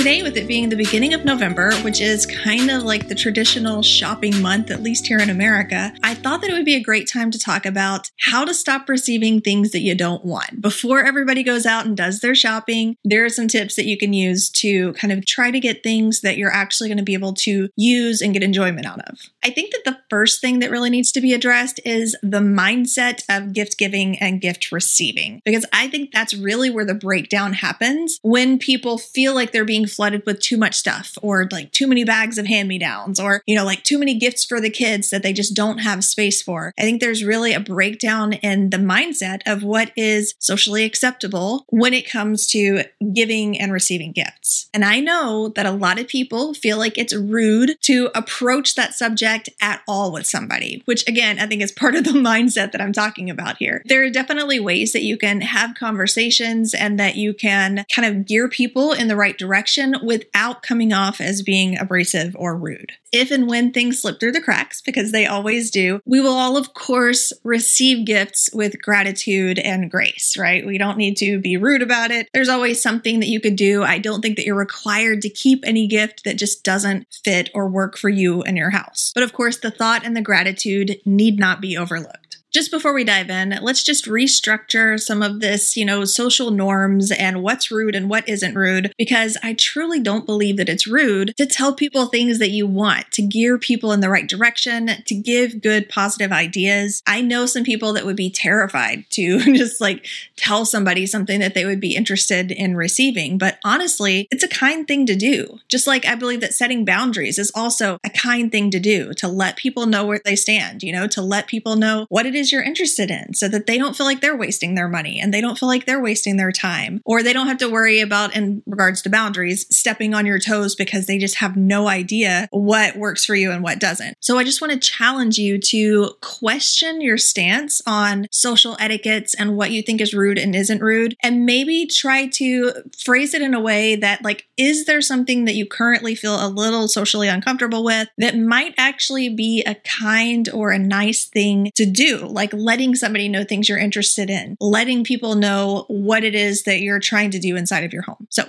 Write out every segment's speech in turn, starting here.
Today, with it being the beginning of November, which is kind of like the traditional shopping month, at least here in America, I thought that it would be a great time to talk about how to stop receiving things that you don't want. Before everybody goes out and does their shopping, there are some tips that you can use to kind of try to get things that you're actually going to be able to use and get enjoyment out of. I think that the first thing that really needs to be addressed is the mindset of gift giving and gift receiving, because I think that's really where the breakdown happens when people feel like they're being flooded with too much stuff or like too many bags of hand me downs or, you know, like too many gifts for the kids that they just don't have space for. I think there's really a breakdown in the mindset of what is socially acceptable when it comes to giving and receiving gifts. And I know that a lot of people feel like it's rude to approach that subject at all with somebody, which again, I think is part of the mindset that I'm talking about here. There are definitely ways that you can have conversations and that you can kind of gear people in the right direction without coming off as being abrasive or rude. If and when things slip through the cracks, because they always do, we will all, of course, receive gifts with gratitude and grace, right? We don't need to be rude about it. There's always something that you could do. I don't think that you're required to keep any gift that just doesn't fit or work for you and your house. But of course, the thought and the gratitude need not be overlooked just before we dive in, let's just restructure some of this, you know, social norms and what's rude and what isn't rude, because I truly don't believe that it's rude to tell people things that you want, to gear people in the right direction, to give good, positive ideas. I know some people that would be terrified to just like tell somebody something that they would be interested in receiving. But honestly, it's a kind thing to do. Just like I believe that setting boundaries is also a kind thing to do to let people know where they stand, you know, to let people know what it is is you're interested in so that they don't feel like they're wasting their money and they don't feel like they're wasting their time or they don't have to worry about in regards to boundaries stepping on your toes because they just have no idea what works for you and what doesn't. So I just want to challenge you to question your stance on social etiquettes and what you think is rude and isn't rude and maybe try to phrase it in a way that like is there something that you currently feel a little socially uncomfortable with that might actually be a kind or a nice thing to do like letting somebody know things you're interested in, letting people know what it is that you're trying to do inside of your home. So,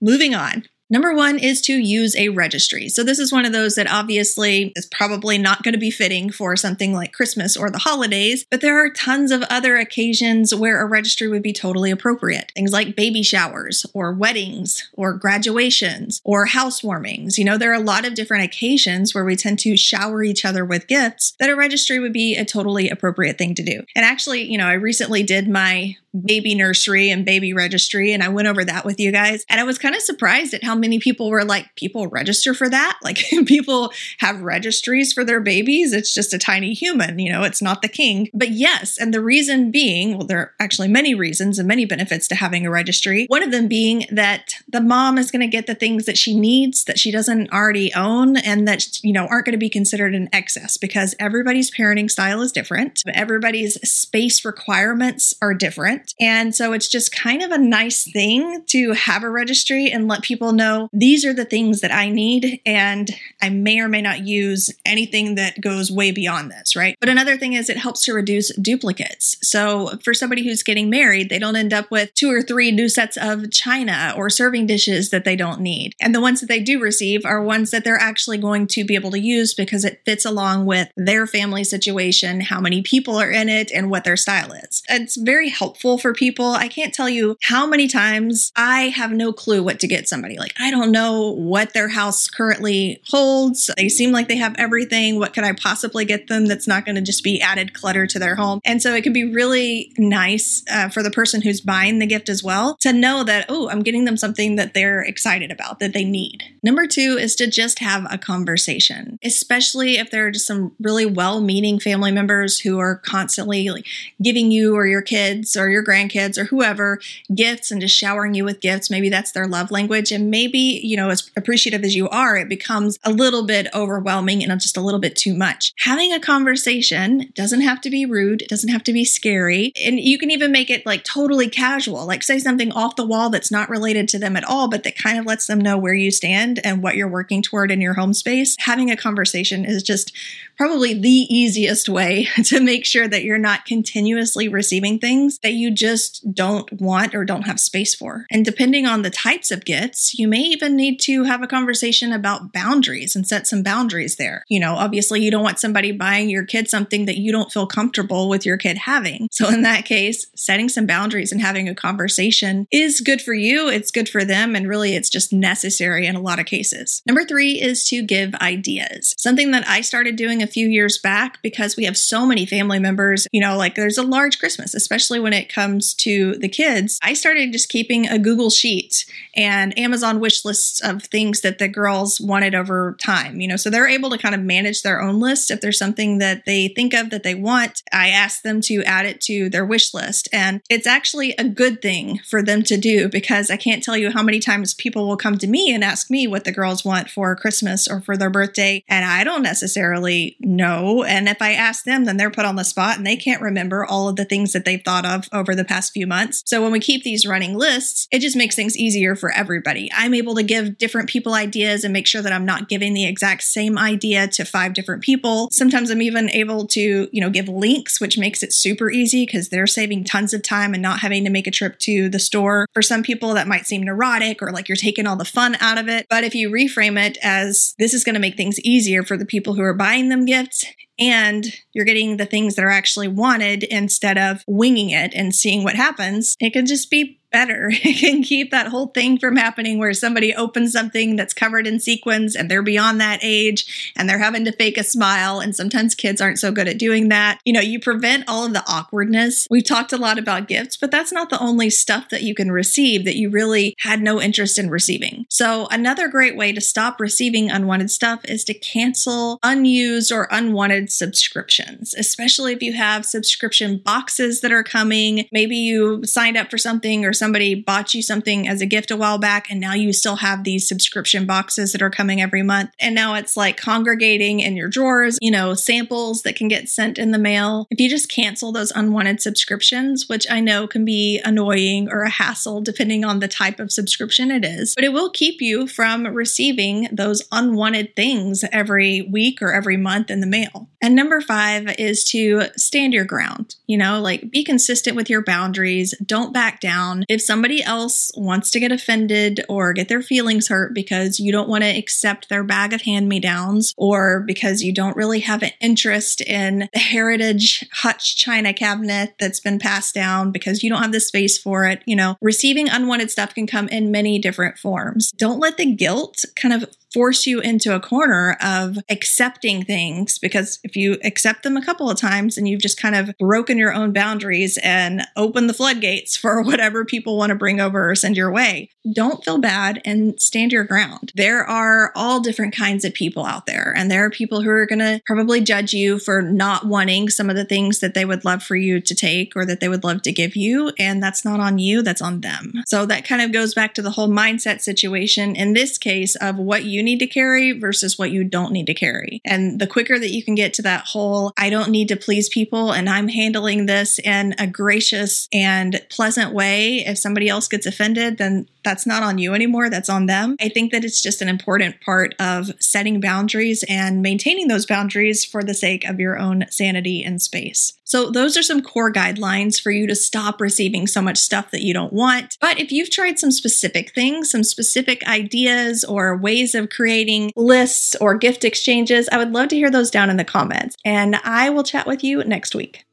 moving on. Number one is to use a registry. So, this is one of those that obviously is probably not going to be fitting for something like Christmas or the holidays, but there are tons of other occasions where a registry would be totally appropriate. Things like baby showers or weddings or graduations or housewarmings. You know, there are a lot of different occasions where we tend to shower each other with gifts that a registry would be a totally appropriate thing to do. And actually, you know, I recently did my baby nursery and baby registry and I went over that with you guys and I was kind of surprised at how many people were like people register for that? Like people have registries for their babies? It's just a tiny human you know it's not the king. But yes and the reason being well there are actually many reasons and many benefits to having a registry. One of them being that the mom is going to get the things that she needs that she doesn't already own and that you know aren't going to be considered an excess because everybody's parenting style is different. Everybody's space requirements are different. And so it's just kind of a nice thing to have a registry and let people know these are the things that I need. And I may or may not use anything that goes way beyond this, right? But another thing is it helps to reduce duplicates. So for somebody who's getting married, they don't end up with two or three new sets of china or serving dishes that they don't need. And the ones that they do receive are ones that they're actually going to be able to use because it fits along with their family situation, how many people are in it, and what their style is. It's very helpful for people. I can't tell you how many times I have no clue what to get somebody. Like, I don't know what their house currently holds. They seem like they have everything. What could I possibly get them that's not going to just be added clutter to their home? And so it can be really nice uh, for the person who's buying the gift as well to know that, oh, I'm getting them something that they're excited about, that they need. Number two is to just have a conversation, especially if there are just some really well meaning family members who are constantly like giving you or your kids or your grandkids or whoever gifts and just showering you with gifts. Maybe that's their love language. And maybe, you know, as appreciative as you are, it becomes a little bit overwhelming and just a little bit too much. Having a conversation doesn't have to be rude, it doesn't have to be scary. And you can even make it like totally casual, like say something off the wall that's not related to them at all, but that kind of lets them know where you stand and what you're working toward in your home space. Having a conversation is just probably the easiest way to make sure that you're not continuously receiving things that you just don't want or don't have space for. And depending on the types of gifts, you may even need to have a conversation about boundaries and set some boundaries there. You know, obviously, you don't want somebody buying your kid something that you don't feel comfortable with your kid having. So, in that case, setting some boundaries and having a conversation is good for you, it's good for them, and really it's just necessary in a lot of cases. Number three is to give ideas. Something that I started doing a few years back because we have so many family members, you know, like there's a large Christmas, especially when it comes to the kids. I started just keeping a Google Sheet and Amazon wish lists of things that the girls wanted over time, you know, so they're able to kind of manage their own list. If there's something that they think of that they want, I ask them to add it to their wish list. And it's actually a good thing for them to do because I can't tell you how many times people will come to me and ask me what the girls want for Christmas or for their birthday. And I don't necessarily know. And if I ask them, then they're put on the spot and they can't remember all of the things that they've thought of over the past few months. So when we keep these running lists, it just makes things easier for everybody. I'm able to give different people ideas and make sure that I'm not giving the exact same idea to five different people. Sometimes I'm even able to, you know, give links, which makes it super easy because they're saving tons of time and not having to make a trip to the store. For some people, that might seem neurotic or like you're taking all the fun out of it. But if you reframe it as this is going to make things easier for the people who are buying them gifts and you're getting the things that are actually wanted instead of winging it and seeing what happens, it can just be better. It can keep that whole thing from happening where somebody opens something that's covered in sequins and they're beyond that age and they're having to fake a smile. And sometimes kids aren't so good at doing that. You know, you prevent all of the awkwardness. We've talked a lot about gifts, but that's not the only stuff that you can receive that you really had no interest in receiving. So, another great way to stop receiving unwanted stuff is to cancel unused or unwanted subscriptions, especially if you have subscription boxes that are coming. Maybe you signed up for something or somebody bought you something as a gift a while back and now you still have these subscription boxes that are coming every month. And now it's like congregating in your drawers, you know, samples that can get sent in the mail. If you just cancel those unwanted subscriptions, which I know can be annoying or a hassle depending on the type of subscription it is, but it will keep you from receiving those unwanted things every week or every month in the mail. And number five is to stand your ground, you know, like be consistent with your boundaries, don't back down. If somebody else wants to get offended or get their feelings hurt because you don't want to accept their bag of hand me downs or because you don't really have an interest in the heritage Hutch china cabinet that's been passed down because you don't have the space for it, you know, receiving unwanted stuff can come in many different forms. Don't let the guilt kind of force you into a corner of accepting things because if you accept them a couple of times and you've just kind of broken your own boundaries and opened the floodgates for whatever people want to bring over or send your way, don't feel bad and stand your ground. There are all different kinds of people out there, and there are people who are going to probably judge you for not wanting some of the things that they would love for you to take or that they would love to give you. And that's not on you, that's on them. So that kind of goes back to the whole mindset situation in this case of what you need to carry versus what you don't need to carry. And the quicker that you can get to that whole, I don't need to please people and I'm handling this in a gracious and pleasant way. If somebody else gets offended, then that's not on you anymore. That's on them. I think that it's just an important part of setting boundaries and maintaining those boundaries for the sake of your own sanity and space. So, those are some core guidelines for you to stop receiving so much stuff that you don't want. But if you've tried some specific things, some specific ideas or ways of creating lists or gift exchanges, I would love to hear those down in the comments. And I will chat with you next week.